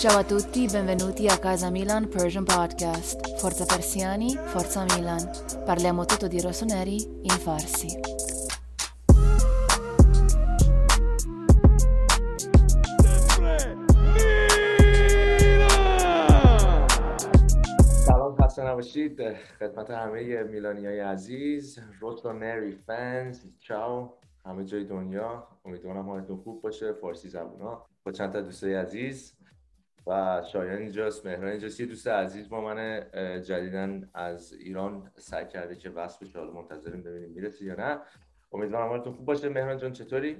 Ciao a tutti, benvenuti a Casa Milan Persian Podcast. Forza Persiani, Forza Milan. Parliamo tutto di rossoneri in farsi. سلام خسته نباشید خدمت همه میلانی های عزیز روتونری فنز چاو همه جای دنیا امیدوارم حالتون خوب باشه فارسی زبون ها با چند تا دوستای عزیز و شایان اینجاست مهران اینجاست. یه دوست عزیز با من جدیدن از ایران سعی کرده که وصل بشه. حالا منتظریم ببینیم می‌رسه یا نه. امیدوارم حالتون خوب باشه. مهران جان چطوری؟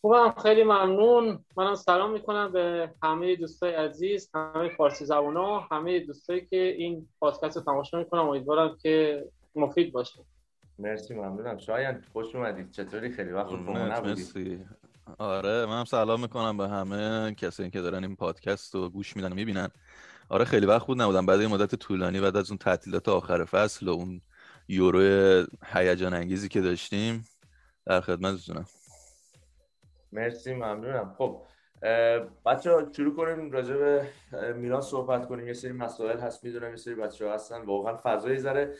خوبم خیلی ممنون. منم سلام می‌کنم به همه دوستای عزیز همه فارسی زبونا همه دوستایی که این پادکست رو تماشا می‌کنم امیدوارم که مفید باشه. مرسی ممنونم. شایان خوش اومدید چطوری؟ خیلی وقت بود نبودید آره منم سلام می‌کنم به همه کسایی که دارن این پادکست رو گوش میدن و می‌بینن. آره خیلی وقت بود نبودم. بعد این مدت طولانی بعد از اون تعطیلات آخر فصل و اون یورو هیجان انگیزی که داشتیم در خدمتتونم مرسی ممنونم. خب بچه ها شروع کنیم راجع به میلان صحبت کنیم. یه سری مسائل هست می‌دونم یه سری بچه ها هستن. واقعا فضای ذره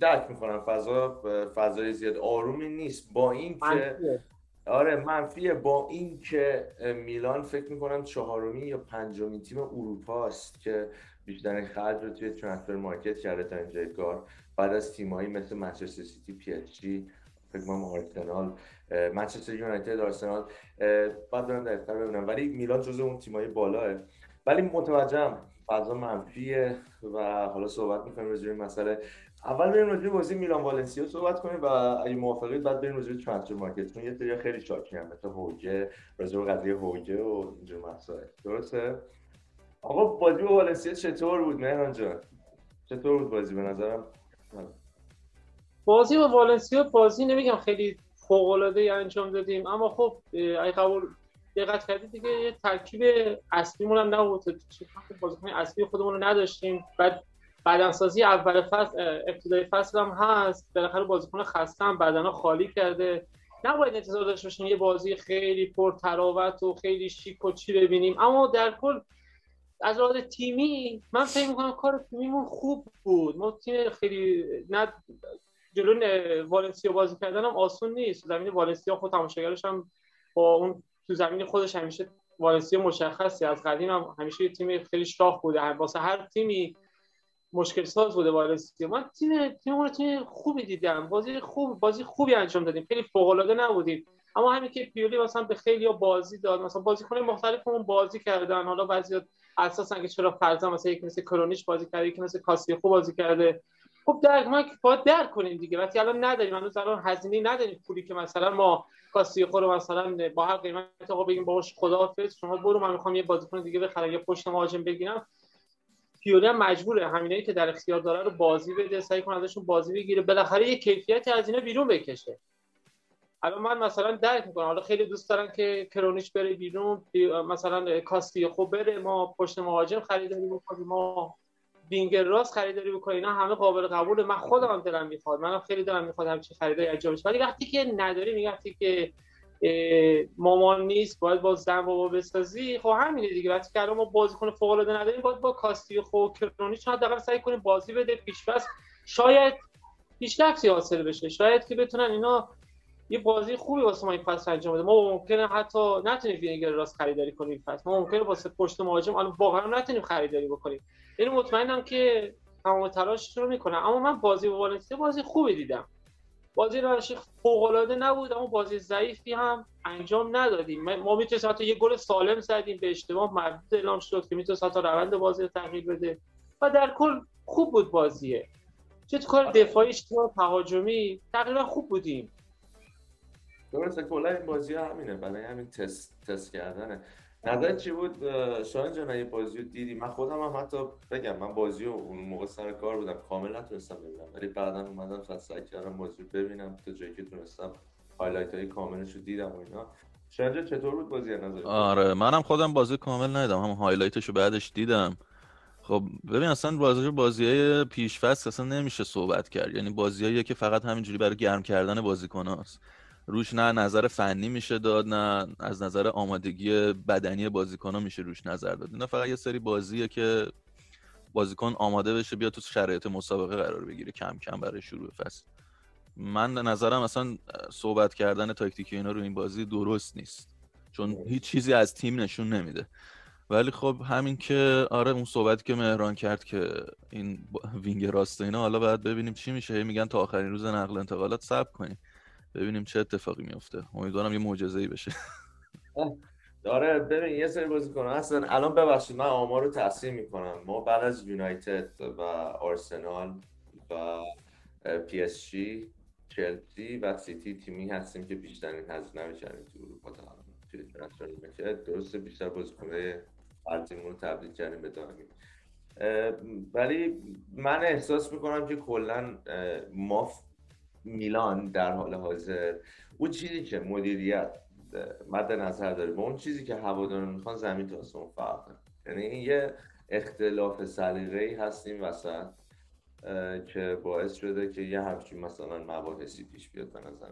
درک می‌کنم. فضا فضای زیاد. آرومی نیست. با این که آره منفیه با این که میلان فکر می‌کنم چهارمی یا پنجمین تیم اروپا است که بیشترین خرج رو توی transfer market کرده تا اینجای کار بعد از تیمایی مثل منچستر سیتی پی اس جی فکر کنم آرسنال منچستر یونایتد آرسنال. بعد برم دقیق‌تر ببینم. ولی میلان جزو اون تیمای بالاه ولی متوجهم فضا منفیه و حالا صحبت می‌کنیم راجع این مسئله اول بریم راجع بازی میلان والنسیا صحبت کنیم و اگه موافقید بعد بریم راجع ترانسفر مارکت. چون یه سری خیلی شاکی هم مثل هوگه راجع به قضیه هوگه و اینجور مسائل. درسته؟ آقا بازی با والنسیا چطور بود؟ مهران جان چطور بود بازی به نظرم؟ بازی با والنسیا بازی نمیگم خیلی فوق العاده انجام دادیم. اما خب ای قبول دقت کردید دیگه ترکیب اصلیمون هم نبود. بازیکن اصلی خودمون رو نداشتیم. بعد بدنسازی اول فصل ابتدای فصل هم هست. بالاخره بازیکن خسته هم بدنا خالی کرده. نباید انتظار داشته باشیم یه بازی خیلی پر تراوت و خیلی شیک و چی ببینیم. اما در کل از لحاظ تیمی من فکر می‌کنم کار تیمیمون خوب بود. ما تیم خیلی نه جلو والنسیا بازی کردن هم آسون نیست. زمین والنسیا خود تماشاگرش هم با اون تو زمین خودش همیشه والنسیا مشخصی. از قدیم هم همیشه تیم خیلی شاخ بوده. واسه هر تیمی مشکل ساز بوده والنسیا من تیم تیم تیم خوبی دیدم. بازی خوب بازی خوبی انجام دادیم. خیلی فوق العاده نبودیم. اما همین که پیولی مثلا به خیلی بازی داد مثلا بازیکن مختلفمون بازی کردن. حالا بعضی اساسا که چرا فرضا مثلا یکی مثل کرونیش بازی کرده یکی مثل کاسیخو بازی کرده. خب درک ما باید درک کنیم دیگه. وقتی الان نداریم هنوز الان هزینه نداریم پولی که مثلا ما کاسیخو رو مثلا با هر قیمت آقا بگیم باهاش خداحافظ شما برو من می‌خوام یه بازیکن دیگه بخرم یه پشت مهاجم بگیرم. پیولی هم مجبوره همینایی که در اختیار داره رو بازی بده سعی کنه ازشون بازی بگیره. بالاخره یه کیفیت از اینا بیرون بکشه. الان من مثلا درک می‌کنم. حالا خیلی دوست دارن که کرونیش بره بیرون مثلا کاستی خوب بره. ما پشت مهاجم خریداری بکنیم. ما وینگر راست خریداری بکنیم. اینا همه قابل قبوله. من خودم دلم می‌خواد. منم خیلی دلم می‌خواد همچین خریداری انجام بشه ولی وقتی که نداری وقتی که مامان نیست باید با زن بابا بسازی. خب همینه دیگه. وقتی که الان ما بازیکن فوق العاده نداریم باید با کاستی خب کرونیش حداقل سعی کنیم بازی بده. پیش‌پس شاید پیشرفتی حاصل بشه. شاید که بتونن اینا یه بازی خوبی واسه ما این فصل انجام بده. ما ممکنه حتی نتونیم وینگر راست خریداری کنیم فصل. ما ممکنه واسه پشت مهاجم الان واقعا نتونیم خریداری بکنیم. یعنی مطمئنم که تمام تلاشش رو می‌کنه. اما من بازی با والنسیا بازی خوبی دیدم. بازی روش فوق العاده نبود اما بازی ضعیفی هم انجام ندادیم. ما می‌تونیم حتی یه گل سالم زدیم به اشتباه. مردود اعلام شد که می‌تونست حتی روند بازی رو تغییر بده. و در کل خوب بود بازیه. چه تو کار دفاعی اشتباه تهاجمی تقریبا خوب بودیم. درسته کلا این بازی همینه. برای همین تست تست کردنه. نظر چی بود؟ شاهین جان این بازی رو دیدی من خودم هم حتی بگم من بازی اون موقع سر کار بودم کامل نتونستم ببینم ولی بعدا اومدم تا سعی کردم بازی رو ببینم تا جایی که تونستم highlight های کاملش رو دیدم و اینا. شاهین چطور بود بازی نظر آره منم خودم بازی کامل ندیدم هم highlight ش رو بعدش دیدم. خب ببین اصلا بازی بازی های پیش فصل اصلا نمیشه صحبت کرد یعنی بازیایی که فقط همینجوری برای گرم کردن بازیکناست روش نه نظر فنی میشه داد نه از نظر آمادگی بدنی بازیکن ها میشه روش نظر داد. اینا فقط یه سری بازیه که بازیکن آماده بشه بیا تو شرایط مسابقه قرار بگیره کم کم برای شروع فصل. من نظرم اصلا صحبت کردن تاکتیکی اینا رو این بازی درست نیست. چون هیچ چیزی از تیم نشون نمیده. ولی خب همین که آره اون صحبتی که مهران کرد که این وینگ راست اینا حالا باید ببینیم چی میشه. میگن تا آخرین روز نقل انتقالات صبر کنیم. ببینیم چه اتفاقی میفته امیدوارم یه معجزه ای بشه داره ببین یه سری بازیکن هستن الان ببخشید من آمار رو تحصیل می‌کنم. ما بعد از یونایتد و آرسنال و پی اس جی چلسی و سیتی تیمی هستیم که بیشترین هزینه می‌کنیم تو اروپا توی درسته بیشتر بازیکن‌های قرضیمون رو تبدیل کردیم به دائمی ولی من احساس می‌کنم که کلا ما میلان در حال حاضر. اون چیزی که مدیریت مد نظر داره با اون چیزی که هواداران می‌خوان زمین تا فرق یعنی این یه اختلاف سلیقه ای هست این وسط که باعث شده که یه همچین مثلا مباحثی پیش بیاد به نظر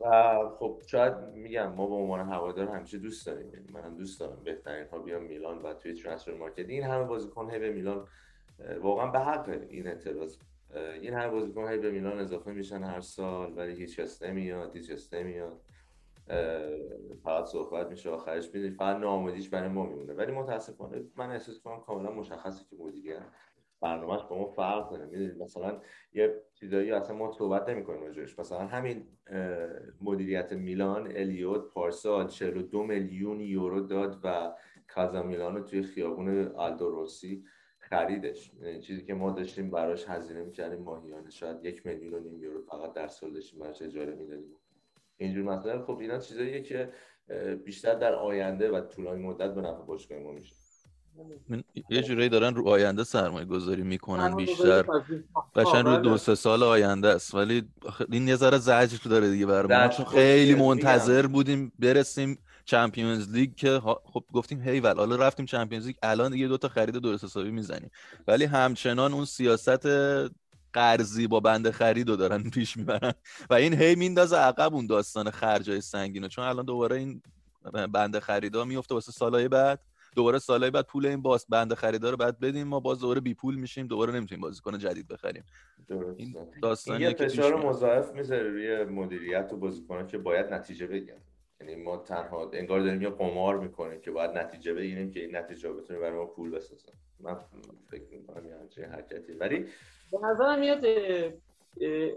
و خب شاید میگم ما به عنوان هوادار همیشه دوست داریم. یعنی من دوست دارم بهترین ها بیان میلان و توی ترانسفر مارکت. این همه بازیکن به میلان واقعا به حق این اعتراض این همه بازیکن هی به میلان اضافه میشن هر سال ولی هیچ کس نمیاد هیچ کس نمیاد. فقط صحبت میشه آخرش می‌دونی. فقط ناامیدیش برای ما میمونه. ولی متاسفانه من احساس کنم کاملا مشخصه که مدیریت برنامهش با ما فرق داره. می‌دونید مثلا یه چیزایی اصلا ما صحبت نمی‌کنیم راجعش. مثلا همین مدیریت میلان الیوت پارسال 42 میلیون یورو داد و کازا میلان رو توی خیابون آلدوروسی خریدش. یعنی چیزی که ما داشتیم براش هزینه می‌کردیم ماهیانه. شاید یک میلیون و نیم یورو فقط در سال داشتیم براش اجاره می‌دادیم. اینجور مثلا خب اینا چیزاییه که بیشتر در آینده و طولانی مدت به نفع باشگاه ما میشه. یه جورایی دارن رو آینده سرمایه گذاری می‌کنن بیشتر. قشنگ رو دو سه سال آینده است. ولی این یه ذره زجر داره دیگه برای چون خیلی منتظر بودیم برسیم چمپیونز لیگ که خب گفتیم هی ول حالا رفتیم چمپیونز لیگ الان دیگه دو تا خرید درست حسابی می‌زنیم. ولی همچنان اون سیاست قرضی با بند خرید رو دارن پیش می‌برن. و این هی میندازه عقب اون داستان خرجای سنگینو. چون الان دوباره این بند خریدا میفته واسه سالهای بعد. دوباره سالهای بعد پول این باست بند خریدار رو بعد بدیم. ما باز دوباره بی پول میشیم دوباره نمی‌تونیم بازیکن جدید بخریم. این داستان یه فشار مضاعف می‌ذاره روی مدیریت و بازیکنان که باید نتیجه بگیرن. یعنی ما تنها انگار داریم یه قمار می‌کنیم که باید نتیجه بگیریم که این نتیجه بتونه برای ما پول بسازه من فکر می‌کنم یه حرکتی. ولی به نظرم میاد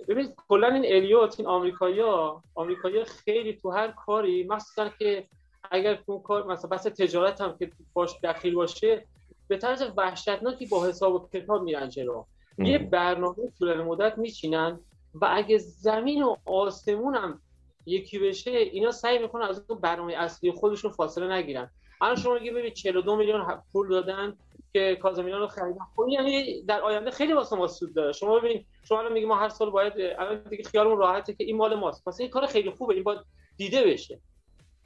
ببینید کلا این الیوت این آمریکایی‌ها آمریکایی‌ها خیلی تو هر کاری مثلا که اگر اون کار مثلا بس تجارت هم که باش دخیل باشه به طرز وحشتناکی با حساب و کتاب میرن جلو. یه برنامه طول مدت میچینن و اگه زمین و آسمون هم یکی بشه اینا سعی می‌کنن از اون برنامه اصلی خودشون فاصله نگیرن. الان شما میگی ببین 42 میلیون پول دادن که کازمیلان رو خریدن. خب یعنی در آینده خیلی واسه ما سود داره. شما ببین شما الان میگی ما هر سال باید الان دیگه خیالمون راحته که این مال ماست. پس این کار خیلی خوبه. این باید دیده بشه.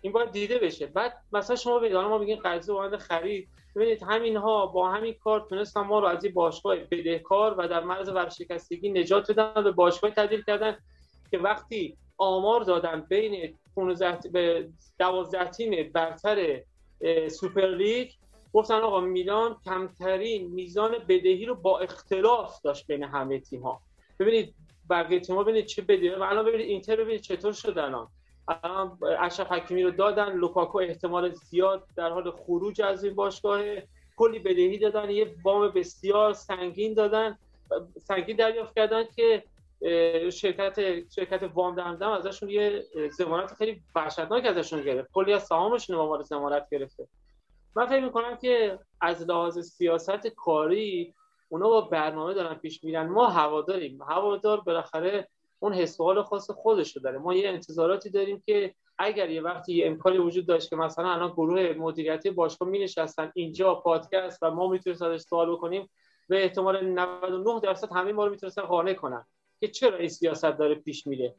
این باید دیده بشه. بعد مثلا شما ببینید ما میگیم قرضه وارد خرید. ببینید همین ها با همین کار تونستن ما رو از این باشگاه بدهکار و در معرض ورشکستگی نجات بدن به باشگاه تبدیل کردن. که وقتی آمار دادن بین 15 به 12 تیم برتر سوپر لیگ. گفتن آقا میلان کمترین میزان بدهی رو با اختلاف داشت بین همه تیم ها ببینید بقیه تیم ها ببینید چه بدهی و الان ببینید اینتر ببینید چطور شد الان. اشرف حکیمی رو دادن لوکاکو احتمال زیاد در حال خروج از این باشگاه. کلی بدهی دادن یه وام بسیار سنگین دادن سنگین دریافت کردن که شرکت شرکت وام دهنده ازشون یه ضمانت خیلی وحشتناک ازشون گرفت. کلی از سهامشون عنوان ضمانت گرفته. من فکر می‌کنم که از لحاظ سیاست کاری اونا با برنامه دارن پیش میرن. ما هواداریم. هوادار بالاخره اون حس خاص خودش رو داره. ما یه انتظاراتی داریم که اگر یه وقتی یه امکانی وجود داشت که مثلا الان گروه مدیریتی باشگاه می نشستن اینجا پادکست و ما می‌تونیم ازش سوال بکنیم به احتمال 99 درصد همه ما رو می‌تونستن قانع کنن. که چرا این سیاست داره پیش میره؟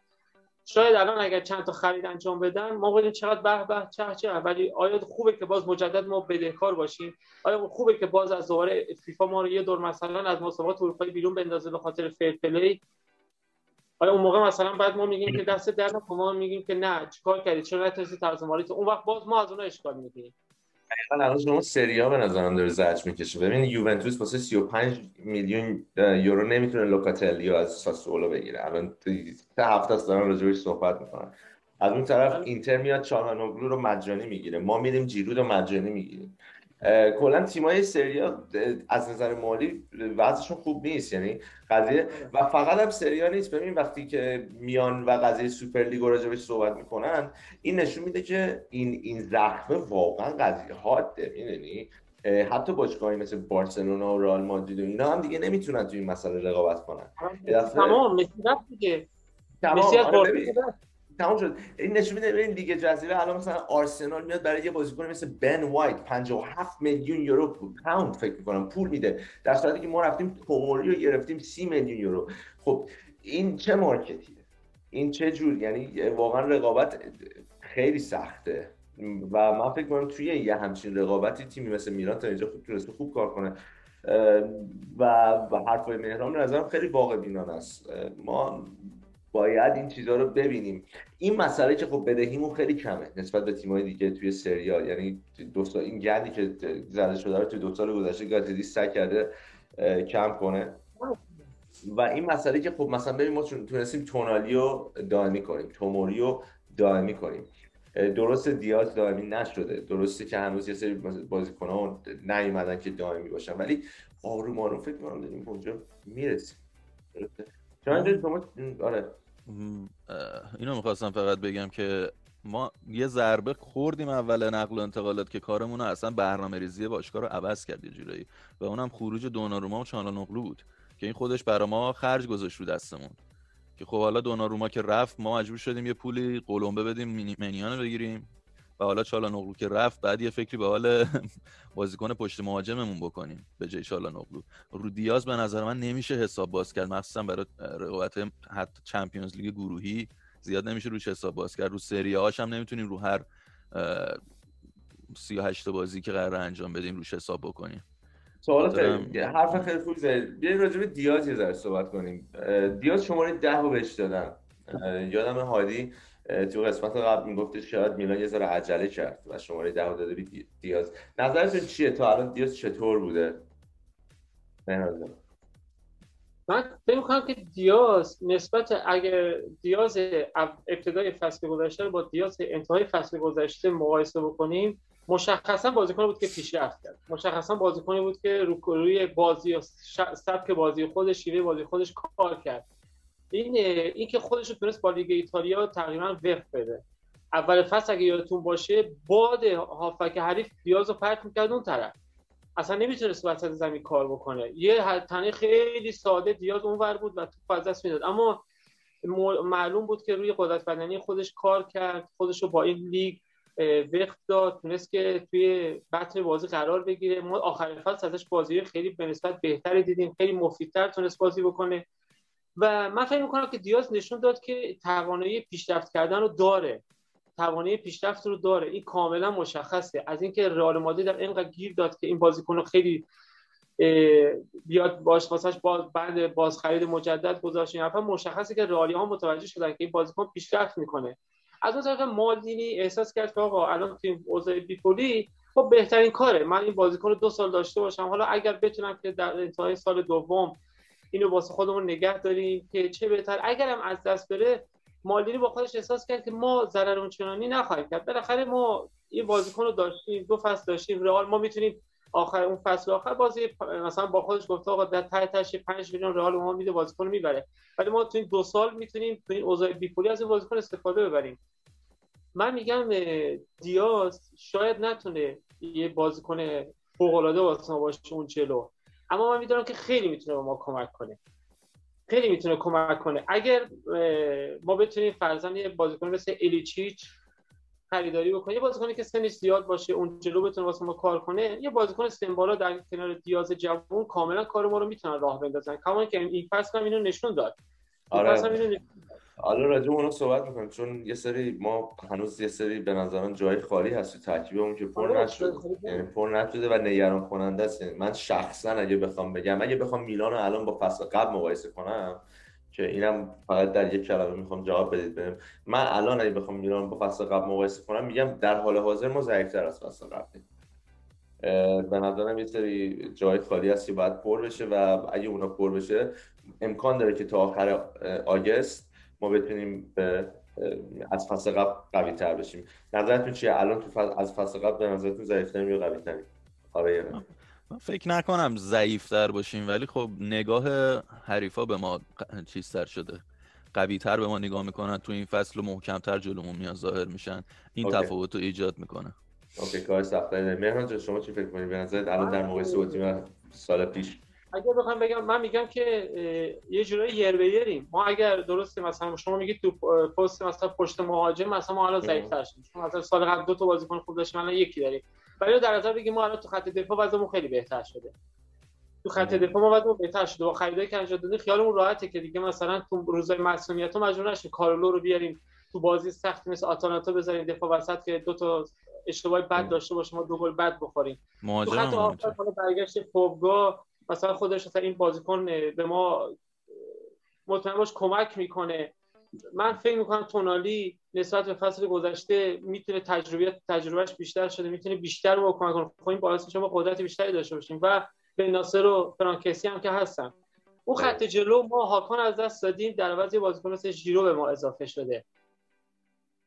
شاید الان اگر چند تا خرید انجام بدن ما بگیم چقدر به به چه چه ولی آیا خوبه که باز مجدد ما بدهکار باشیم؟ آیا خوبه که باز از دوباره فیفا ما رو یه دور مثلا از مسابقات اروپایی بیرون بندازه به خاطر fair play حالا اون موقع مثلا بعد ما میگیم که دست در ما میگیم که نه چیکار کردی؟ چرا نتونستی طرز تو؟ اون وقت باز ما از اونها اشکال می‌گیریم. دقیقا الان شما سریا به نظرم داره زجر می‌کشه. ببین یوونتوس واسه 35 میلیون یورو نمی‌تونه لوکاتلیو از ساسولو بگیره. الان سه هفته است دارن راجعش صحبت می‌کنن. از اون طرف اینتر میاد چاهانوگلو رو مجانی می‌گیره. ما میریم جیرو رو مجانی می‌گیریم. کلا تیمای سریا از نظر مالی وضعشون خوب نیست یعنی قضیه و فقط هم سریا نیست. ببین وقتی که میان و قضیه سوپر لیگ راجبش صحبت می‌کنن این نشون میده که این این زخمه واقعا قضیه حاده می‌دونی؟ حتی باشگاهی مثل بارسلونا و رئال مادرید و اینا هم دیگه نمی‌تونن تو این مسئله رقابت کنن. تمام دیگه. تمام. تمام شد. این نشون میده این لیگ جزیره الان مثلا آرسنال میاد برای یه بازیکن مثل بن وایت 57 میلیون یورو پوند فکر می‌کنم پول میده. در صورتی که ما رفتیم توموری رو گرفتیم 30 میلیون یورو. خب این چه مارکتیه؟ این چه جور؟ یعنی واقعا رقابت خیلی سخته. و من فکر کنم توی یه همچین رقابتی تیمی مثل میلان تا اینجا خوب تونسته خوب کار کنه. و حرفای مهران نظرم خیلی واقع بینانه است ما باید این چیزها رو ببینیم. این مسئله که خب بدهیمون خیلی کمه نسبت به تیم‌های دیگه توی سریا یعنی دو سال این گندی که زده شده رو توی دو سال گذشته گاتدی سعی کرده کم کنه. و این مسئله که خب مثلا ببین ما تونستیم تونالی رو دائمی کنیم توموری رو دائمی کنیم. درست دیاز دائمی نشده. درسته که هنوز یه سری بازیکن‌ها نیومدن که دائمی باشن. ولی آروم آروم فکر کنم داریم اونجا می‌رسیم. شما آره. اینو می‌خواستم فقط بگم که ما یه ضربه خوردیم اول نقل و انتقالات که کارمون اصلا برنامه ریزی باشگاه رو عوض کرد یه جورایی و اونم خروج دوناروما و چانانوغلو بود که این خودش برا ما خرج گذاشت رو دستمون که خب حالا دوناروما که رفت ما مجبور شدیم یه پولی قلمبه بدیم منیان بگیریم. و حالا چالانوغلو که رفت بعد یه فکری به حال بازیکن پشت مهاجممون بکنیم به جای چالانوغلو رو دیاز به نظر من نمیشه حساب باز کرد. مخصوصا برای رقابت حتی چمپیونز لیگ گروهی زیاد نمیشه روش حساب باز کرد. رو سری هاش هم نمی‌تونیم رو هر 38 بازی که قرار انجام بدیم روش حساب بکنیم. سوال خیلی حرف خیلی خوبی زدید بیاین راجع به دیاز یه ذره صحبت کنیم. دیاز شماره 10 رو بهش دادن یادم هادی تو قسمت قبل میگفتش شاید میلان یه ذره عجله کرد و شماره ده داده دیاز. نظرتون چیه؟ تا الان دیاز چطور بوده؟ من فکر می‌کنم که دیاز نسبت اگر دیاز ابتدای فصل گذشته با دیاز انتهای فصل گذشته مقایسه بکنیم مشخصا بازیکن بود که پیشرفت کرد. مشخصا بازیکنی بود که روی بازی سبک بازی خودش شیوه بازی خودش کار کرد. این این که خودش تونست با لیگ ایتالیا تقریبا وقت بده. اول فصل اگه یادتون باشه باد هافک حریف دیاز رو پرت می‌کرد اون طرف. اصلا نمی‌تونست وسط زمین کار بکنه. یه تنه خیلی ساده دیاز اونور بود و توپ از دست می‌داد. اما معلوم بود که روی قدرت بدنی خودش کار کرد خودش رو با این لیگ وقت داد تونست که توی بطن بازی قرار بگیره. ما آخر فصل ازش بازی خیلی به نسبت بهتری دیدیم. خیلی مفیدتر تونست بازی بکنه. و من فکر می‌کنم که دیاز نشون داد که توانایی پیشرفت کردن رو داره. توانایی پیشرفت رو داره. این کاملا مشخصه. از اینکه رئال مادرید در اینقدر گیر داد که این بازیکن رو خیلی بیاد باش واسش باز بعد باز خرید مجدد گذاشت. این مشخصه که رئالی ها متوجه شدن که این بازیکن پیشرفت می‌کنه. از اون طرف مالدینی احساس کرد که آقا الان تیم اوضاع بیپولی خب بهترین کاره. من این بازیکن رو دو سال داشته باشم. حالا اگر بتونم که در انتهای سال دوم اینو واسه خودمون نگه داریم که چه بهتر. اگرم از دست بره مالدینی با خودش احساس کرد که ما ضرر اونچنانی نخواهیم کرد. بالاخره ما این بازیکن رو داشتیم دو فصل داشتیم. رئال ما می‌تونیم آخر اون فصل آخر بازی مثلا با خودش گفته آقا در ته تاش 5 میلیون رئال ما میده بازیکن می‌بره. ولی ما تو این دو سال می‌تونیم تو این اوضاع بیپولی از این بازیکن استفاده ببریم. من میگم دیاز شاید نتونه یه بازیکن فوق العاده واسه باشه اون جلو. اما من می‌دونم که خیلی می‌تونه به ما کمک کنه. خیلی می‌تونه کمک کنه. اگر ما بتونیم فرزن یه بازیکن مثل الیچیچ خریداری بکنیم یه بازیکنی که سنش زیاد باشه اون جلو بتونه واسه ما کار کنه یه بازیکن سمبالا در کنار دیاز جوون کاملا کار ما رو می‌تونن راه بندازن. کما که این فصل هم اینو نشون داد. آره. حالا راجع اونو صحبت می‌کنیم چون یه سری ما هنوز یه سری به نظرم جای خالی هست تو ترکیبمون که پر آره، نشده. یعنی پر نشده و نگران کننده است. یعنی من شخصا اگه بخوام بگم اگه بخوام میلان رو الان با فصل قبل مقایسه کنم که اینم فقط در یک کلمه می‌خوام جواب بدید بهم. من الان اگه بخوام میلان با فصل قبل مقایسه کنم میگم در حال حاضر ما ضعیفتر از فصل قبل به نظرم یه سری جای خالی هست که باید پر بشه و اگه اونا پر بشه امکان داره که تا آخر آگست ما بتونیم به از فصل قبل قوی تر بشیم. نظرتون چیه؟ الان تو از فصل قبل به نظرتون ضعیف یا قوی تریم آره من فکر نکنم ضعیفتر باشیم ولی خب نگاه حریفا به ما چیزتر شده. قوی تر به ما نگاه می‌کنن تو این فصل و محکمتر جلومون میاد ظاهر میشن. این تفاوت رو ایجاد می‌کنه. اوکی کار سخته مهران شما چی فکر کنید به نظرت الان در مقایسه با تیم سال پیش اگر بخوام بگم من میگم که یه جورایی یر به یریم ما اگر درسته مثلا شما میگید تو پست مثلا پشت مهاجم مثلا ما الان ضعیف‌تر شدیم. شما مثلا سال قبل دو تا بازیکن خوب داشتیم الان یکی داریم. ولی در نظر بگیم ما الان تو خط دفاع وضعمون خیلی بهتر شده. تو خط دفاع ما وضعمون بهتر شده. با خریدایی که انجام دادیم خیالمون راحته که دیگه مثلا تو روزای معصومیت مجبور نشیم کارلو رو بیاریم تو بازی سخت مثل آتاناتا بذاریم دفاع وسط که دو تا اشتباه بد داشته باشه ما دو گل بد بخوریم. تو خط حالا برگشت فوبگا مثلا خودش مثلا این بازیکن به ما مطمئن باش کمک می‌کنه. من فکر می‌کنم تونالی نسبت به فصل گذشته می‌تونه تجربه تجربهش بیشتر شده می‌تونه بیشتر رو کمک کنه. خب این باعث شما قدرت بیشتری داشته باشیم و به ناصر و فرانکسی هم که هستن. اون خط جلو ما هاکان از دست دادیم در عوض بازیکن مثل ژیرو به ما اضافه شده.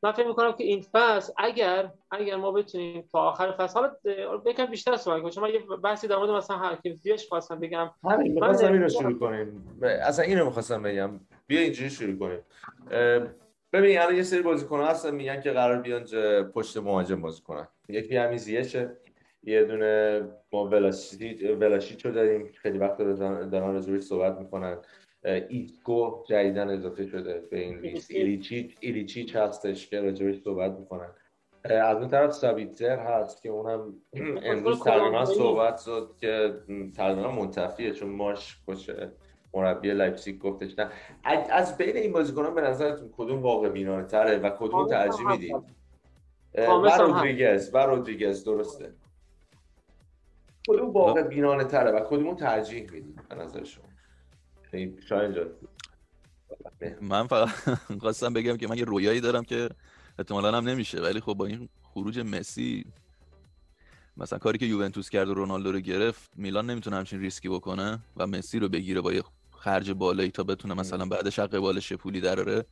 من فکر می‌کنم که این فصل اگر اگر ما بتونیم تا آخر فصل حالا بکنم بیشتر صحبت کنیم. چون من یه بحثی در مورد مثلا حکیم زیش خواستم بگم. همین می‌خواستم اینو شروع کنیم. اصلا اینو می‌خواستم بگم. بیا اینجوری شروع کنیم. ببین الان یه سری بازیکن هستن میگن که قرار بیان پشت مهاجم بازی کنن. یکی همین زیشه یه دونه ما ولاشیچو داریم. خیلی وقت دارن ازش صحبت می‌کنن. ایسکو جدیدن اضافه شده به این لیست. ایلیچیچ ایلیچیچ هستش که راجبش صحبت می‌کنن. از اون طرف سابیتزر هست که اونم امروز تقریبا صحبت شد که تقریبا منتفیه چون مارش که مربی لایپزیگ گفتش نه. از بین این بازیکنان به نظرتون کدوم واقع بینانه تره و کدوم ترجیح می‌دید؟ و رودریگز و رودریگز درسته. کدوم واقع بینانه تره و کدوم ترجیح می‌دید به نظر شما؟ من فقط خواستم بگم که من یه رویایی دارم که احتمالا هم نمیشه ولی خب با این خروج مسی مثلا کاری که یوونتوس کرد و رونالدو رو گرفت میلان نمی‌تونه همچین ریسکی بکنه و مسی رو بگیره با یه خرج بالایی تا بتونه مثلا بعدش قبالش پولی دراره.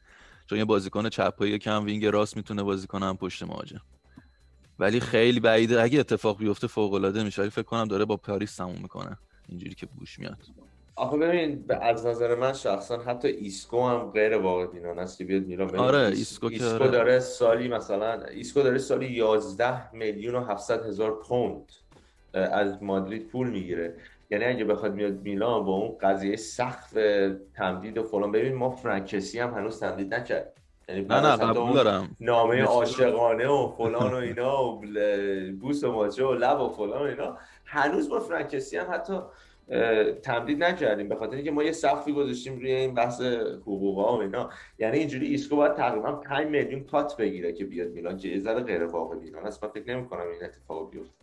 چون یه بازیکن چپ پاییه که هم wing راست می‌تونه بازی کنه هم پشت مهاجم. ولی خیلی بعیده. اگه اتفاق بیفته فوق العاده میشه فکر کنم داره با پاریس تموم می‌کنه. اینجوری که بوش میاد. آخه ببین از نظر من شخصا حتی ایسکو هم غیر واقع بینانه است که بیاد میلان آره ایسکو, ایسکو آره. داره سالی مثلا ایسکو داره سالی 11 میلیون و 700 هزار پوند از مادرید پول می‌گیره. یعنی اگه بخواد میاد میلان با اون قضیه سقف تمدید و فلان ببین ما فرانک کسی هم هنوز تمدید نکرد. یعنی نه نه قبول دارم. نامه عاشقانه و فلان و اینا و بوس و ماچه و لب و فلان و اینا هنوز با فرانک کسی هم حتی تمدید نکردیم به خاطر اینکه ما یه سقفی گذاشتیم روی این بحث حقوق ها و اینا. یعنی اینجوری ایسکو باید تقریبا 5 میلیون cut بگیره که بیاد میلان که یه غیر واقع بینانه است. من فکر نمی کنم این اتفاق بیفته.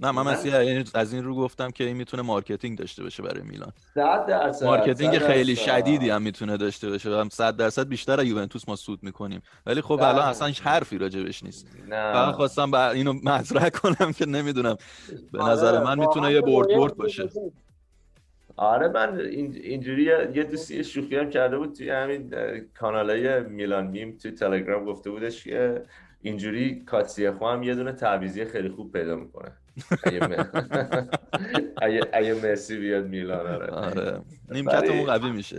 نه من مثلا از این رو گفتم که این می‌تونه marketing داشته باشه برای میلان. درصد marketing خیلی شدیدی هم می‌تونه داشته باشه. هم 100 درصد بیشتر از یوونتوس ما سود می‌کنیم. ولی خب الان اصلا حرفی راجبش نیست. فقط خواستم اینو مطرح کنم که نمی‌دونم. به نظر من می‌تونه یه برد برد باشه. آره من اینجوری یه دوستی شوخی هم کرده بود توی همین کانال های میلان میم توی تلگرام گفته بودش که اینجوری کاتسیخو هم یه دونه تعویزی خیلی خوب پیدا می‌کنه. اگه, مرسی بیاد میلان آره. آره. نیمکتمون قوی میشه.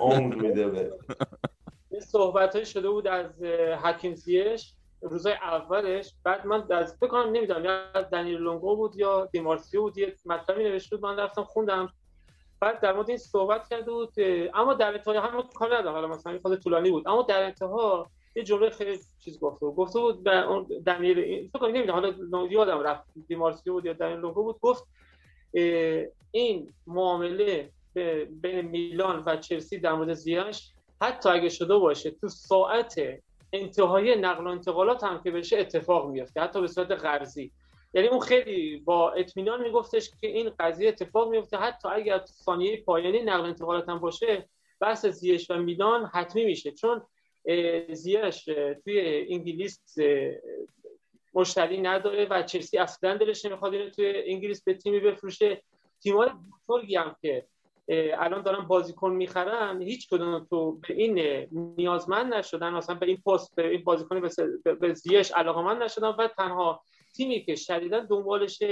عمر میده به. صحبت شده بود از حکیم زیش روزای اولش بعد من از بکنم نمی‌دونم یا دنیل لونگو بود یا دیمارسیو بود یه مطلبی نوشته بود من رفتم خوندم. بعد در مورد این صحبت کرده بود اما در انتها هم کار ندارم حالا مثلا خود طولانی بود. اما در انتها یه جمله خیلی چیز گفته بود. گفته بود به اون دنیل فکر نمی‌دونم حالا یادم رفت دیمارسیو بود یا دنیل لونگو بود. گفت این معامله بین میلان و چلسی در مورد زیاش حتی اگه شده باشه تو ساعت انتهای نقل و انتقالات هم که بشه اتفاق میفته حتی به صورت قرضی یعنی اون خیلی با اطمینان میگفتش که این قضیه اتفاق میفته حتی اگر ثانیه پایانی نقل و انتقالات هم باشه بحث زیش و میلان حتمی میشه. چون زیش توی انگلیس مشتری نداره و چلسی اصلا دلش نمی‌خواد اینو توی انگلیس به تیمی بفروشه. تیم‌های بزرگی هم که الان دارن بازیکن می‌خرن هیچ کدوم تو به این نیازمند نشدن اصلا به این پست به این بازیکن به زیش علاقمند نشدن و تنها تیمی که شدیدا دنبالش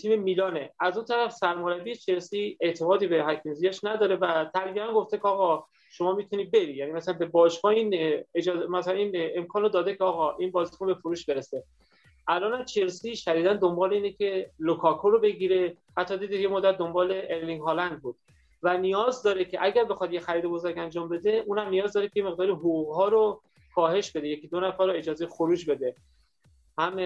تیم میلانه. از اون طرف سرمربی چلسی اعتمادی به حکیم زیش نداره و تقریبا گفته که آقا شما می‌تونی بری. یعنی مثلا به باشگاه این اجازه مثلا این امکان داده که آقا این بازیکن به فروش برسه. الان چلسی شدیدا دنبال اینه که لوکاکو رو بگیره. حتی دیدید یه مدت دنبال ارلینگ هالند بود. و نیاز داره که اگر بخواد یه خرید بزرگ انجام بده اونم نیاز داره که مقدار حقوق ها رو کاهش بده. یکی دو نفر رو اجازه خروج بده. هم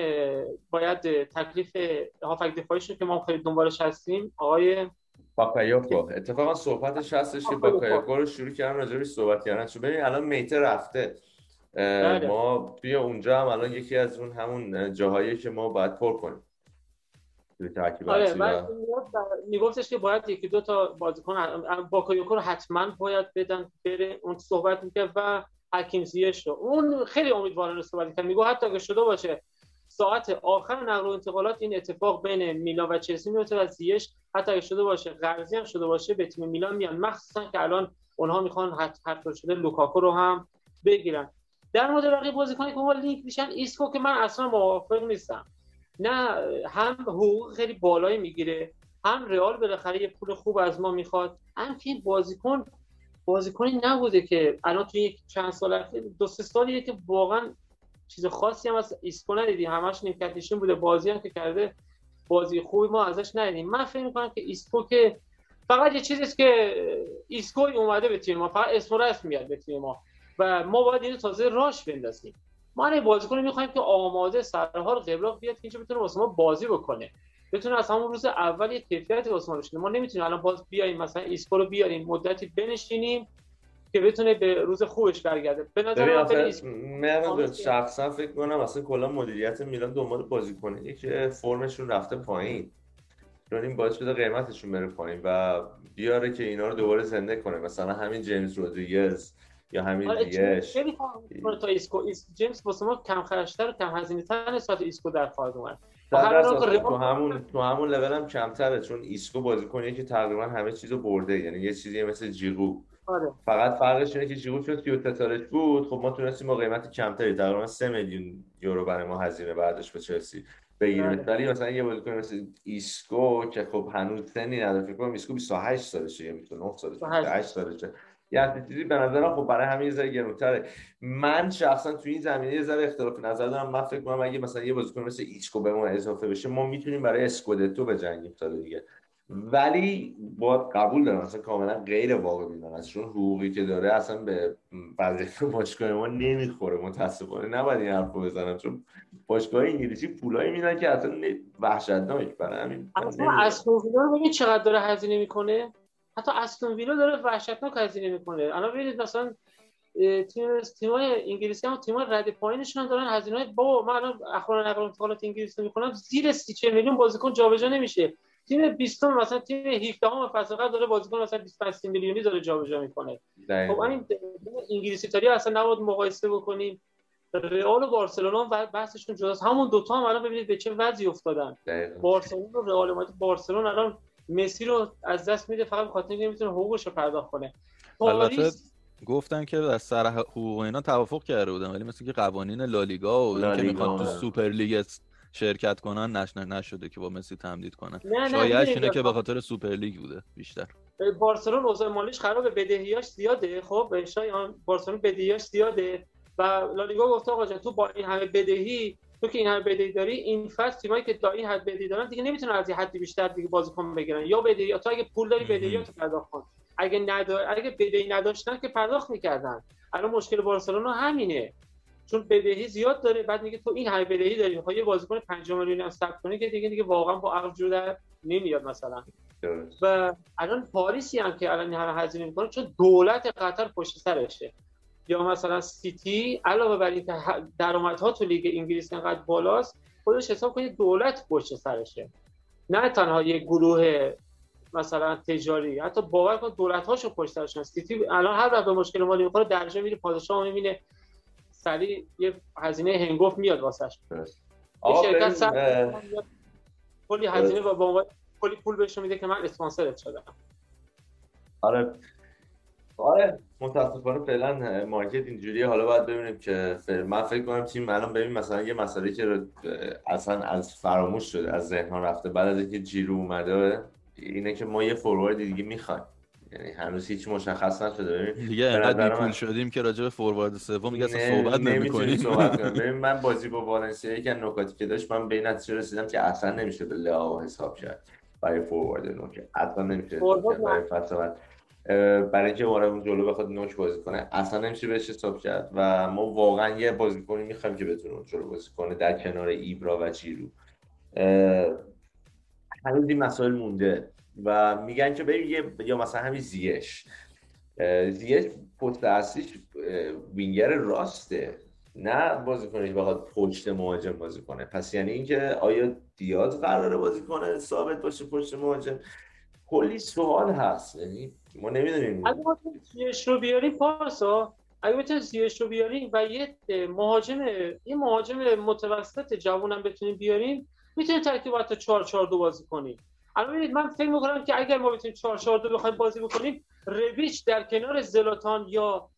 باید تکلیف هافبک دفاعیش که ما خیلی دنبالش هستیم آقای باکایوکو. اتفاقا صحبتش هستش که باکایوکو. رو شروع کردن راجبش صحبت کردن. چون ببین الان میته رفته. بله. ما توی اونجا هم الان یکی از اون همون جاهایی که ما باید پر کنیم. آره من میگفتش که باید یکی دو تا بازیکن باکایوکو رو حتما باید بدن بره اون صحبت می‌کرد و حکیم زیش رو. اون خیلی امیدوارانه صحبت کرد میگه حتی اگه شده باشه. ساعت آخر نقل و انتقالات این اتفاق بین میلان و چلسی میفته و زیش حتی اگه شده باشه قرضی هم شده باشه به تیم میلان میان. مخصوصا که الان اونها می‌خوان حتی شده لوکاکو رو هم بگیرن. در مورد بقیه بازیکنی که ما لینک میشن ایسکو که من اصلا موافق نیستم. نه هم حقوق خیلی بالایی می‌گیره هم رئال بالاخره یه پول خوب از ما می‌خواد هم که بازیکن بازیکنی نبوده که الان توی یک چند سال اخیر دو سه سالیه که واقعا چیز خاصی هم از ایسکو ندیدیم. همش نیمکتیشون بوده. بازی هم که کرده بازی خوبی ما ازش ندیدیم. من فکر می‌کنم که ایسکو که فقط یه چیزیست که ایسکو اومده به تیم ما فقط اسم رسم میاد به تیم ما. و ما باید اینو تازه راش بندازیم. ما یه بازیکن می‌خوایم که آماده سرحال قبراق بیاد که اینجا بتونه واسه ما بازی بکنه. بتونه از همون روز اول یه کیفیت واسه ما بشه ما نمی‌تونیم الان باز بیایم مثلا ایسکو رو بیاریم مدتی بنشینیم که بتونه به روز خوبش برگرده. به نظر من شخصا فکر کنم اصلا کلا مدیریت میلان دنبال بازیکنه. که فرمشون رفته پایین. چون این باعث شده قیمتشون بره پایین و بیاره که اینا رو دوباره زنده کنه. مثلا همین جیمز رودریگز یا همین آره دیگه. خیلی تا ایسکو. جیمز واسه ما کم خرجتر و کم هزینه تر نسبت ایسکو در خواهد اومد. تو همون تو همون لول هم کمتره چون ایسکو بازیکنیه که تقریبا همه چیزو برده یعنی یه چیزی مثل جیرو آره. فقط فرقش اینه که جیرو شد که تتارش بود خب ما تونستیم با قیمت کمتری تقریبا 3 میلیون یورو برای ما هزینه بعدش به چلسی بگیریم. آره. ولی مثلا یه بازیکن مثل ایسکو که خب هنوز سنی نداره فکر کنم ایسکو 28 سالشه یا 29 سالشه 28 سالشه. یه چیزی به نظرم خب برای همین یه ذره گرونتره. من شخصا تو این زمینه یه ذره اختلاف نظر دارم. من فکر کنم اگه مثلا یه بازیکن مثل ایسکو به ما اضافه بشه ما می‌تونیم برای اسکودتو بجنگیم سال دیگه. ولی با قبول دارم اصلا کاملا غیر واقع بینانه است چون حقوقی که داره اصلا به وظیفه باشگاه ما نمی‌خوره متاسفانه. نباید این حرفو بزنم چون باشگاه انگلیسی پولایی میدن که اصلا وحشتناک. برای همین اصلا ببین چقدر داره هزینه می‌کنه. حتی استون ویلا داره وحشتناک هزینه می‌کنه. الان ببینید مثلا تیم تیمای انگلیسی هم تیمای رد پایینشون هم دارن هزینه های بابا من الان اخبار نقل انتقالات انگلیسی می‌کنم زیر 30 میلیون بازیکن جابجا نمیشه. تیم 20 مثلا تیم 17 هم فصل قبل داره بازیکن مثلا 25 میلیونی داره جابجا می‌کنه. خب این انگلیسی تاری اصلا نباید مقایسه بکنیم. رئال و بارسلونا بحثشون جداست. همون دوتا هم الان ببینید به چه وضعی افتادن. بارسلونا و رئال مادرید. بارسلونا الان مسی رو از دست میده فقط بخاطر اینکه نمی‌تونه حقوقش رو پرداخت کنه. البته گفتن که از سر حقوق اینا توافق کرده بودن ولی مثل که قوانین لالیگا و اینکه می‌خوان تو سوپر لیگ شرکت کنن نش نشده که با مسی تمدید کنن. شایعش اینه که به خاطر سوپر لیگ بوده بیشتر. بارسلون اوضاع مالیش خرابه بدهیاش زیاده. خب شایان بارسلون بدهیاش زیاده. و لالیگا گفته آقا تو با این همه بدهی تو که این همه بدهی داری این فصل تیمایی که دایی حد بدهی دارن دیگه نمی‌تونن از یه حدی بیشتر دیگه بازیکن بگیرن. یا بدهی یا تو اگه پول داری بدهی تو پرداخت کن. اگه ندار اگه بدهی نداشتن که پرداخت می‌کردن. الان مشکل بارسلونا همینه. چون بدهی زیاد داره بعد میگه تو این همه بدهی داری. می‌خوای یه بازیکن 5 میلیون هم ثبت کنی که دیگه دیگه واقعا با عقل جور نمیاد مثلا. و الان پاریسی هم که الان همه هزینه می‌کنه چون دولت قطر پشت سرشه. یا مثلا سیتی علاوه بر اینکه درآمدها تو لیگ انگلیس انقدر بالاست خودش حساب کنید دولت پشت سرشه. نه تنها یه گروه مثلا تجاری حتی باور کن دولت هاشو پشت سیتی الان هر وقت به مشکل مالی می‌خوره درجه میره پادشاه می‌بینه. سریع یه هزینه هنگفت میاد واسش. آقا شرکت اه، کلی هزینه با با کلی پول بهش میده که من اسپانسرت شدم. آره. آره متاسفانه فعلا مارکت اینجوریه. حالا باید ببینیم که من فکر کنم تیم الان ببین مثلا یه مسئله که اصلا از فراموش شده از ذهن رفته. بعد از اینکه جیرو اومده اینه که ما یه فوروارد دیگه می‌خوایم. یعنی هنوز هیچ مشخص نشده. ببین دیگه انقدر من- شدیم که راجع به فوروارد سوم دیگه اصلا صحبت نمی‌کنیم. صحبت کنیم. ببین من بازی با والنسیا یکی نکاتی که داشت من به این نتیجه رسیدم که اصلا نمیشه به لئو حساب کرد برای فوروارد نوک اصلا نمیشه فوروارد برای برای اینکه اون جلو بخواد نوک بازی کنه. اصلا نمیشه بهش حساب کرد و ما واقعا یه بازیکنی می‌خوایم که بتونه اون جلو بازی کنه در کنار ایبرا و جیرو. هنوز این مسائل مونده و میگن که ببین یه یا مثلا همین زیش. زیش پست اصلیش وینگر راسته نه بازیکنی که بخواد پشت مهاجم بازی کنه. پس یعنی اینکه آیا دیاز قراره بازی کنه ثابت باشه پشت مهاجم؟ کلی سوال هست. یعنی ما نمی‌دونیم. اگه زیش رو بیاریم پارسا. اگه بتونیم زیش رو بیاریم و یه مهاجم یه مهاجم متوسط جوونم بتونیم بیاریم می‌تونیم ترکیب حتی 4 4 2 بازی کنیم. الان ببینید من فکر می‌کنم که اگر ما بتونیم 4 4 2 بخوایم بازی بکنیم رویچ در کنار زلاتان یا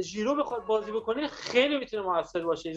ژیرو بخواد بازی بکنه خیلی می‌تونه موثر باشه.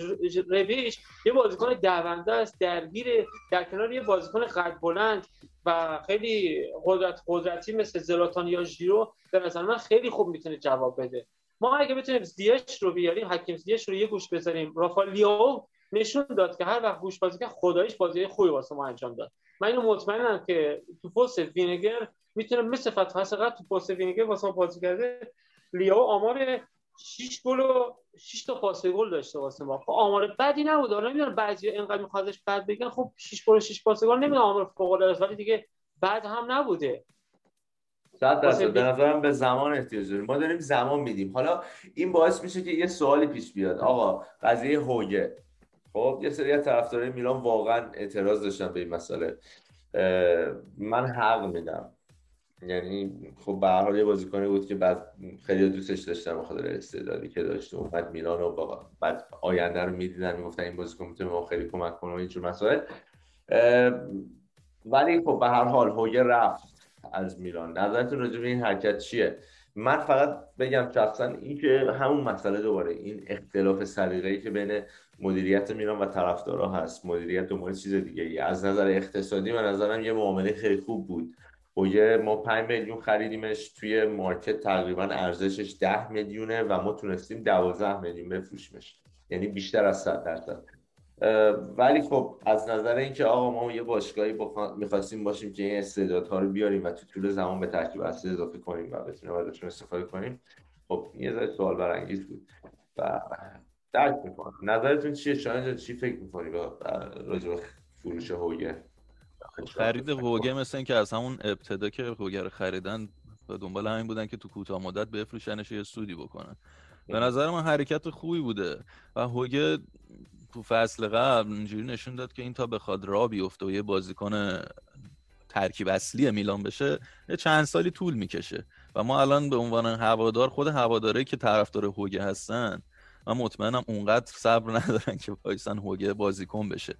رویچ یه بازیکن دونده است درگیر در کنار یه بازیکن قد بلند و خیلی قدرت قدرتی مثل زلاتان یا ژیرو به نظر من خیلی خوب می‌تونه جواب بده. ما اگه بتونیم زیش رو بیاریم حکیم زیش رو یه گوش بذاریم. رافال لیاو نشون داد که هر وقت گوش بازی کرد خداییش بازی خوبی واسه ما انجام داد. من اینو مطمئنم که تو پست وینگر می‌تونه مثل فتح تو پست وینگر واسه ما بازی کرده. لیاو آمار 6 گل و 6 تا پاس گل داشته واسه ما. خب آمار بدی نبود. حالا نمی‌دونم بعضی اینقدر میخوادش بد بگن. خب 6 گل و 6 پاس گل نمی‌دونم آمار فوق العاده ولی دیگه بد هم نبوده. صد درصد. به نظرم به زمان احتیاج داریم. ما داریم زمان میدیم. حالا این باعث میشه که یه سوالی پیش بیاد. آقا قضیه هوگه. خب یه سری از طرفدارای میلان واقعا اعتراض داشتن به این مسئله. من حق میدم. یعنی خب به هر حال یه بازیکنی بود که بعد خیلی دوستش داشتن به خاطر استعدادی که داشت. و اومد میلان و با بعد آینده رو می‌دیدن می‌گفتن این بازیکن می‌تونه خیلی کمک کنه و اینجور مسائل. ولی خب به هر حال هوگه رفت از میلان. نظرتون راجع به این حرکت چیه؟ من فقط بگم شخصا این که همون مسئله دوباره این اختلاف سلیقه‌ای که بین مدیریت میلان و طرفدارا هست. مدیریت دنبال چیز دیگه ای از نظر اقتصادی به نظرم یه معامله خیلی خوب بود. هوگه ما 5 میلیون خریدیمش توی مارکت تقریبا ارزشش 10 میلیونه و ما تونستیم 12 میلیون بفروشیمش. یعنی بیشتر از 100 درصد. ولی خب از نظر اینکه آقا ما یه باشگاهی بخوا- می‌خواستیم باشیم که این استعدادها رو بیاریم و تو طول زمان به ترکیب اصلی اضافه کنیم و بتونیم ازشون استفاده کنیم خب یه ذره سوال برانگیز بود و درک می‌کنم. نظرتون چیه؟ شاید چی فکر می‌کنی با راجع فروش هوگه خرید هوگه مثل اینکه از همون ابتدا که هوگه رو خریدن و دنبال همین بودن که تو کوتاه مدت بفروشنش یه سودی بکنن. به نظر من حرکت خوبی بوده و هوگه تو فصل قبل اینجوری نشون داد که این تا بخواد را بیفته و یه بازیکن ترکیب اصلی میلان بشه یه چند سالی طول می‌کشه. و ما الان به عنوان هوادار خود هواداره که طرفدار هوگه هستن من مطمئنم اونقدر صبر ندارن که وایسن هوگه بازیکن بشه.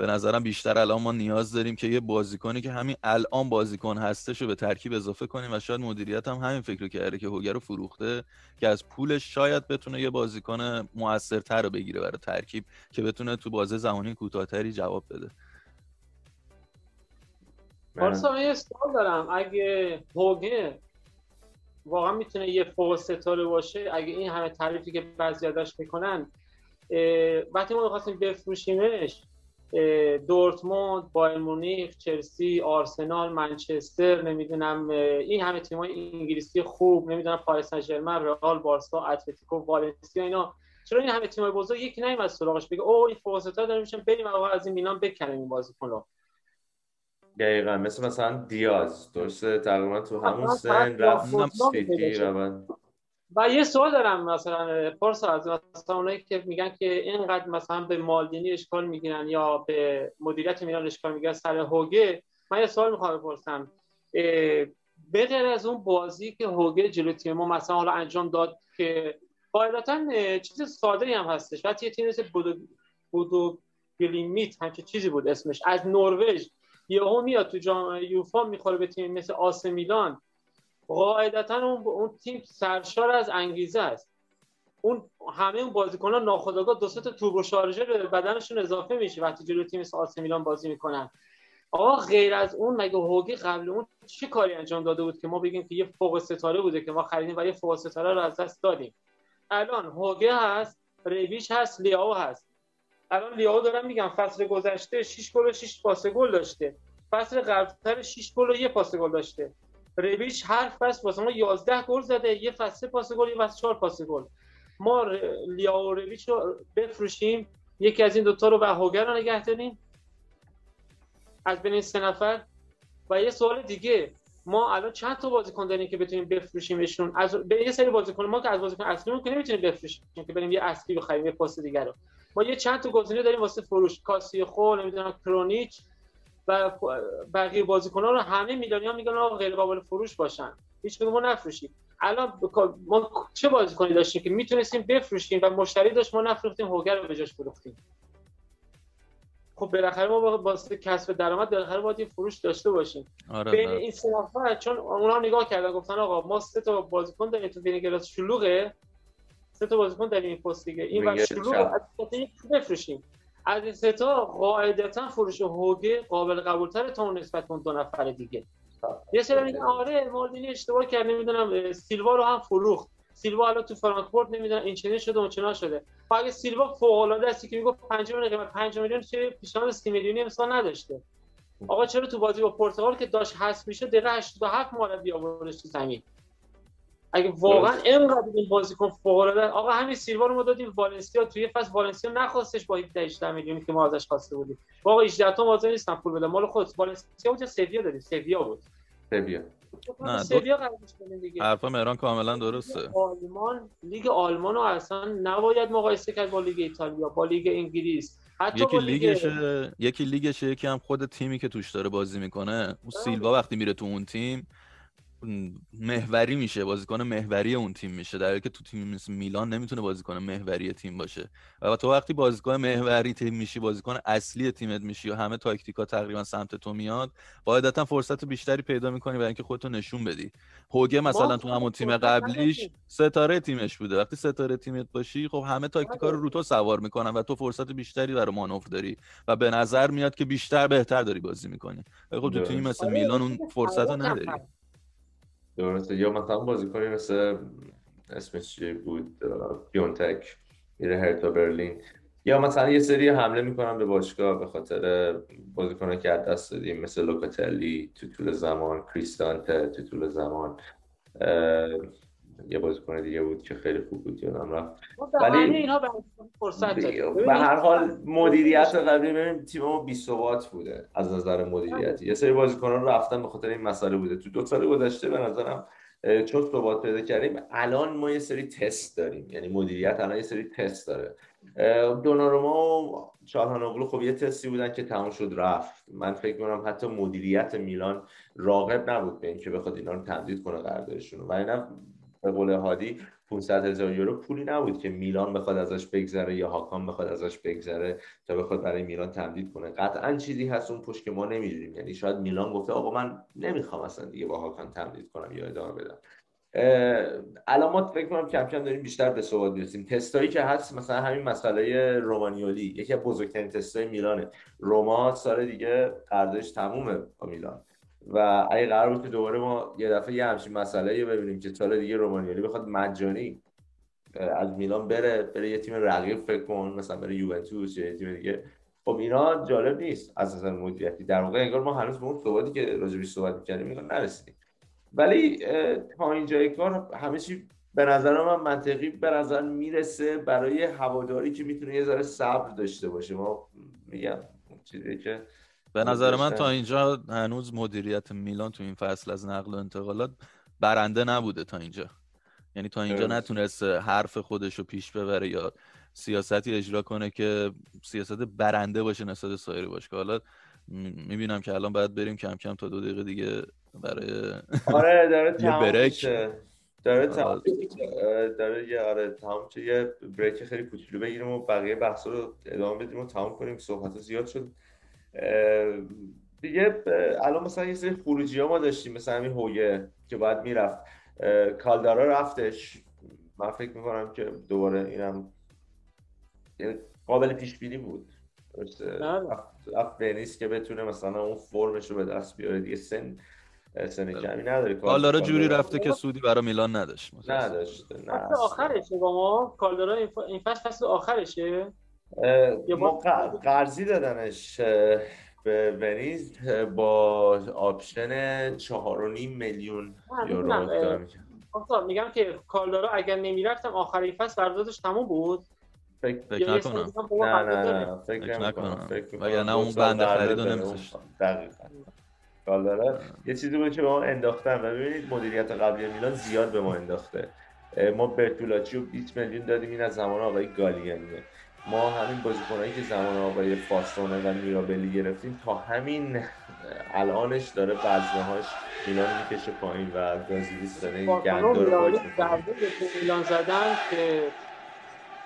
به نظرم بیشتر الان ما نیاز داریم که یه بازیکنی که همین الان بازیکن هستش رو به ترکیب اضافه کنیم و شاید مدیریت هم همین فکر رو کرده که هوگر رو فروخته که از پولش شاید بتونه یه بازیکن موثرتر رو بگیره برای ترکیب که بتونه تو بازه زمانی کوتاهتری جواب بده. پارسا من یه سوال دارم. اگه هوگه واقعا می‌تونه یه فوق ستاره باشه اگه این همه تعریفی که بعضی ازش می‌کنن وقتی ما می‌خواستیم بفروشیمش دورتموند بایر مونیخ چلسی آرسنال منچستر نمی‌دونم این همه تیمای انگلیسی خوب نمی‌دونم پاریس سن ژرمن رئال بارسا اتلتیکو والنسیا اینا. چرا این همه تیمای بزرگ یکی نیم از سراغش بگه او این ستاره داریم میشن بریم آقا از این میلان بکنیم این بازیکن رو دقیقا مثل مثلا دیاز درسته؟ تقریبا تو همون سن رفت سیتی پیدا و یه سوال دارم مثلا پارسا از مثلا اونایی که میگن که اینقدر مثلا به مالدینی اشکال می‌گیرن یا به مدیریت میلان اشکال می‌گیرن سر هوگه من یه سوال می‌خوام بپرسم. به غیر از اون بازی که هوگه جلو تیم ما مثلا حالا انجام داد که قاعدتا چیز ساده هم هستش. وقتی یه تیم مثل بودو, بودو گلیمیت همچه چیزی بود اسمش از نروژ یهو میاد تو جام یوفا می‌خوره به تیم مثل آس میلان. قاعدتا اون اون تیم سرشار از انگیزه است. اون همه اون بازیکنان ناخودآگاه دو تا توربو شارژر به بدنشون اضافه میشه. وقتی جلوی تیم مثل آس میلان بازی می‌کنن. آقا غیر از اون مگه هوگی قبل اون چه کاری انجام داده بود که ما بگیم که یه فوق ستاره بوده که ما خریدیم و یه فوق ستاره رو از دست دادیم؟ الان هوگه هست ربیچ هست لیاو هست. الان لیاو دارم میگم فصل گذشته 6 گل و 6 پاس گل داشته. فصل قبلتر 6 گل و 1 پاس گل داشته. ربیچ هر فصل واسه ما 11 گل زده یه فصل پاس گل یه فصل 4 پاس گل. ما لیاو ربیچ رو بفروشیم یکی از این دوتا رو به رو نگه داریم. از بین این سه نفر. و یه سوال دیگه ما الان چند تا بازیکن داریم که بتونیم بفروشیمشون؟ از به یه سری بازیکن ما که از بازیکن اصلی که نمی‌تونیم بفروشیم که بریم یه اصلی بخریم یه پست دیگه رو. ما یه چند تا گزینه داریم واسه فروش. کاسی خول نمی‌دونم کرونیچ. بقیه بازیکن‌ها رو همه میلیونیا میگن آقا غیر قابل فروش باشن. هیچ ما نفروشیم. الان ما چه بازیکنی داشتیم که می‌تونستیم بفروشیم و مشتری داشت ما نفروختیم هوگر رو به جاش فروختیم. خب بالاخره ما واسه کسب درآمد بالاخره باید فروش داشته باشیم. آره بین این سه نفر چون اونا نگاه کردن گفتن آقا ما سه تا بازیکن داریم تو گلاس شلوغه. سه تا بازیکن داریم این پست دیگه. این وقت شلوغه از بفروشیم. از این سه تا قاعدتا فروش هوگه قابل قبولتر تا اون نسبت اون دو نفر دیگه. یه سری میگن آره مالدینی اشتباه کرد نمی‌دونم سیلوا رو هم فروخت. سیلوا الان تو فرانکفورت نمی‌دونم این چنین شده اون چنان شده. خب اگه سیلوا فوق العاده است که میگه 5 میلیون قیمت 5 میلیون چه پیشنهاد 30 میلیونی امسال نداشته؟ آقا چرا تو بازی با پرتغال که داشت حذف میشه دقیقه 87 مورد بیاوردش تو زمین؟ اگه واقعا اینقدر این بازیکن فوق العاده آقا همین سیلوا رو ما دادیم والنسیا توی فصل والنسیا نخواستش با 18 میلیونی که ما ازش خواسته بودیم. واقعا 18 تا حاضر نیستن پول بده. مال خود والنسیا بود سویا دادیم سویا بود. سویا. نه سویا حرفا مهران کاملا درسته. آلمان لیگ آلمان رو اصلا نباید مقایسه کرد با لیگ ایتالیا با لیگ انگلیس. حتی یکی لیگشه یکی لیگشه یکی هم خود تیمی که توش داره بازی می‌کنه. اون سیلوا وقتی میره تو اون تیم محوری میشه بازیکن محوری اون تیم میشه. در حالی که تو تیم مثل میلان نمی‌تونه بازیکن محوری تیم باشه. و تو وقتی بازیکن محوری تیم میشی بازیکن اصلی تیمت میشی و همه تاکتیکا تقریبا سمت تو میاد قاعدتا فرصت بیشتری پیدا می‌کنی برای اینکه خودتو نشون بدی. هوگه مثلا تو همون تیم قبلیش ستاره تیمش بوده. وقتی ستاره تیمت باشی خب همه تاکتیکا رو رو تو سوار می‌کنن و تو فرصت بیشتری برای مانور داری و به نظر میاد که بیشتر بهتر داری بازی می‌کنی. خب تو تیم مثل میلان اون فرصت رو نداری. درسته. یا مثلا بازیکنی مثل اسمش چی بود؟ بیونتک میره هرتا برلین. یا مثلا یه سری حمله می‌کنن به باشگاه به خاطر بازیکنه که دست دادیم مثل لوکاتلی تو طول زمان کریستانته تو طول زمان. یه بازیکن دیگه بود که خیلی خوب بود یادم رفت ولی اینها فرصت به هر حال مدیریت قبلی ببینیم تیم ما بی ثبات بوده از نظر مدیریتی یه سری بازیکنان رفتن به خاطر این مسئله بوده. تو دو سال گذشته به نظرم چون ثبات پیدا کردیم. الان ما یه سری تست داریم. یعنی مدیریت الان یه سری تست داره. دوناروما و چالهانوغلو خب یه تستی بودن که تموم شد رفت. من فکر کنم حتی مدیریت میلان راغب نبود به اینکه بخواد اینا رو تمدید کنه قراردادشون و اینا به قول هادی 500 هزار یورو پولی نبود که میلان بخواد ازش بگذره یا هاکان بخواد ازش بگذره تا بخواد برای میلان تمدید کنه. قطعا چیزی هست اون پشت که ما نمی‌دونیم. یعنی شاید میلان گفته آقا من نمی‌خوام اصلا دیگه با هاکان تمدید کنم یا ادامه بدم. علامات فکر کنم کم کم داریم بیشتر به ثبات می‌رسیم. تستایی که هست مثلا همین مسئله رومانیولی. یکی از بزرگترین تستای میلانه. روما سال دیگه قراردادش تمومه با میلان. و اگه قرار بود که دوباره ما یه دفعه یه همچین مسئله یه ببینیم که سال دیگه رومانیالی بخواد مجانی از میلان بره بره یه تیم رقیب فکر کن مثلا بره یوونتوس یه تیم دیگه. خب اینا جالب نیست از نظر مدیریتی. در واقع انگار ما هنوز به اون صحبتی که راجبش صحبت می‌کردیم میگن نرسیدیم. ولی تا اینجای کار همه چی به نظر من منطقی به نظر می‌رسه برای هواداری که می‌تونه یه ذره صبر داشته باشه. ما میگم چیزی که به نظر من تا اینجا هنوز مدیریت میلان تو این فصل از نقل و انتقالات برنده نبوده تا اینجا. یعنی تا اینجا نتونست حرف خودش رو پیش ببره یا سیاستی اجرا کنه که سیاست برنده باشه نسبت سایر باشه که حالا می‌بینم که الان باید بریم کم کم تا دو دقیقه دیگه برای آره داره تمام بریک. میشه. داره تمام آره. داره یه آره تمام یه بریک خیلی کوچولو بگیریم و بقیه بحثا رو ادامه بدیم و تمام کنیم. صحبت زیاد شد. دیگه الان مثلا یه سری خروجی ها ما داشتیم مثلا همین هویه که باید می‌رفت کالدارا رفتش من فکر می‌کنم که دوباره اینم قابل پیش بینی بود درسته؟ بله. رفت- ونیس که بتونه مثلا اون فرمش رو به دست بیاره دیگه سن سن کمی نداره کالدارا جوری. رفته که سودی برای میلان نداشت. نداشته نه آخرشه با ما کالدارا این فصل آخرشه ما قرضی دادنش به ونیز با option چهار و نیم میلیون نه، یورو میگم. آقا میگم که کالدارا اگر نمی‌رفت آخرین فصل قراردادش تموم بود فکر یه نکنم نه نه. نه فکر فکر نکنم. فکر وگرنه دو اون بند خرید رو. نمی‌ذاشت. دقیقاً کالدارا یه چیزی بود که به ما انداختن و ببینید مدیریت قبلی میلان زیاد به ما انداخته ما برتولاچی رو 20 میلیون دادیم این از زمان آقای گالیانیه ما همین بازیکنایی که زمان آقای فاستونه و میرابلی گرفتیم تا همین الانش داره وزنهاش میلان می‌کشه پایین و گازیلیس داره گنده رو میلان زدن که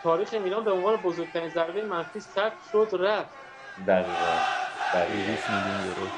تاریخ میلان به عنوان بزرگترین ضربه منفی ثبت شد رفت. دقیقا دقیقا. 200 میلیون یورو.